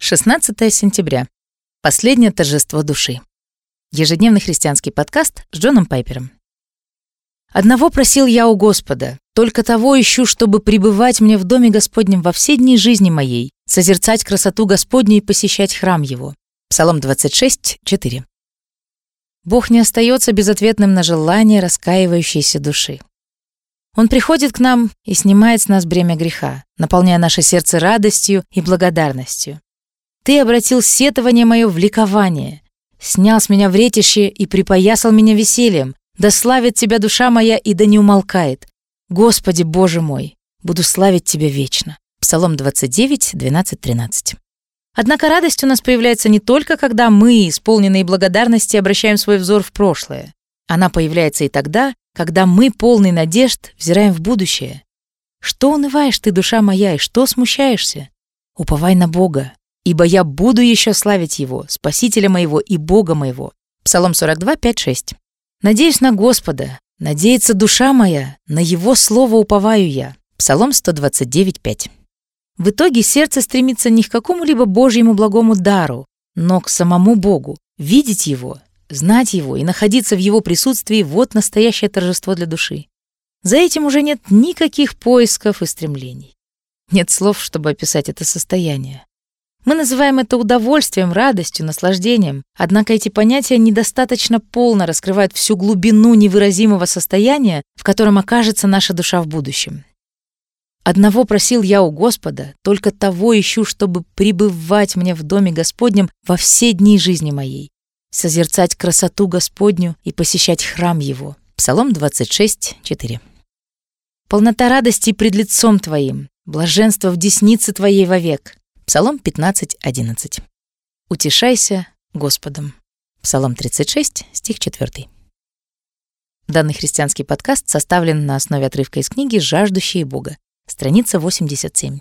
16 сентября. Последнее торжество души. Ежедневный христианский подкаст с Джоном Пайпером. «Одного просил я у Господа, только того ищу, чтобы пребывать мне в доме Господнем во все дни жизни моей, созерцать красоту Господню и посещать храм Его». Псалом 26, 4. Бог не остается безответным на желание раскаивающейся души. Он приходит к нам и снимает с нас бремя греха, наполняя наше сердце радостью и благодарностью. Ты обратил сетование мое в ликование, снял с меня вретище и припоясал меня весельем. Да славит тебя душа моя и да не умолкает. Господи, Боже мой, буду славить Тебя вечно. Псалом 29, 12, 13. Однако радость у нас появляется не только, когда мы, исполненные благодарности, обращаем свой взор в прошлое. Она появляется и тогда, когда мы, полный надежд, взираем в будущее. Что унываешь ты, душа моя, и что смущаешься? Уповай на Бога, ибо я буду еще славить Его, Спасителя моего и Бога моего». Псалом 42, 5, 6. «Надеюсь на Господа, надеется душа моя, на Его слово уповаю я». Псалом 129, 5. В итоге сердце стремится не к какому-либо Божьему благому дару, но к самому Богу, видеть Его, знать Его и находиться в Его присутствии — вот настоящее торжество для души. За этим уже нет никаких поисков и стремлений. Нет слов, чтобы описать это состояние. Мы называем это удовольствием, радостью, наслаждением, однако эти понятия недостаточно полно раскрывают всю глубину невыразимого состояния, в котором окажется наша душа в будущем. Одного просил я у Господа, только того ищу, чтобы пребывать мне в доме Господнем во все дни жизни моей, созерцать красоту Господню и посещать храм Его. Псалом 26, 4. Полнота радости пред лицом Твоим, блаженство в деснице Твоей вовек. Псалом 15, 11. Утешайся Господом. Псалом 36, стих 4. Данный христианский подкаст составлен на основе отрывка из книги «Жаждущие Бога», страница 87.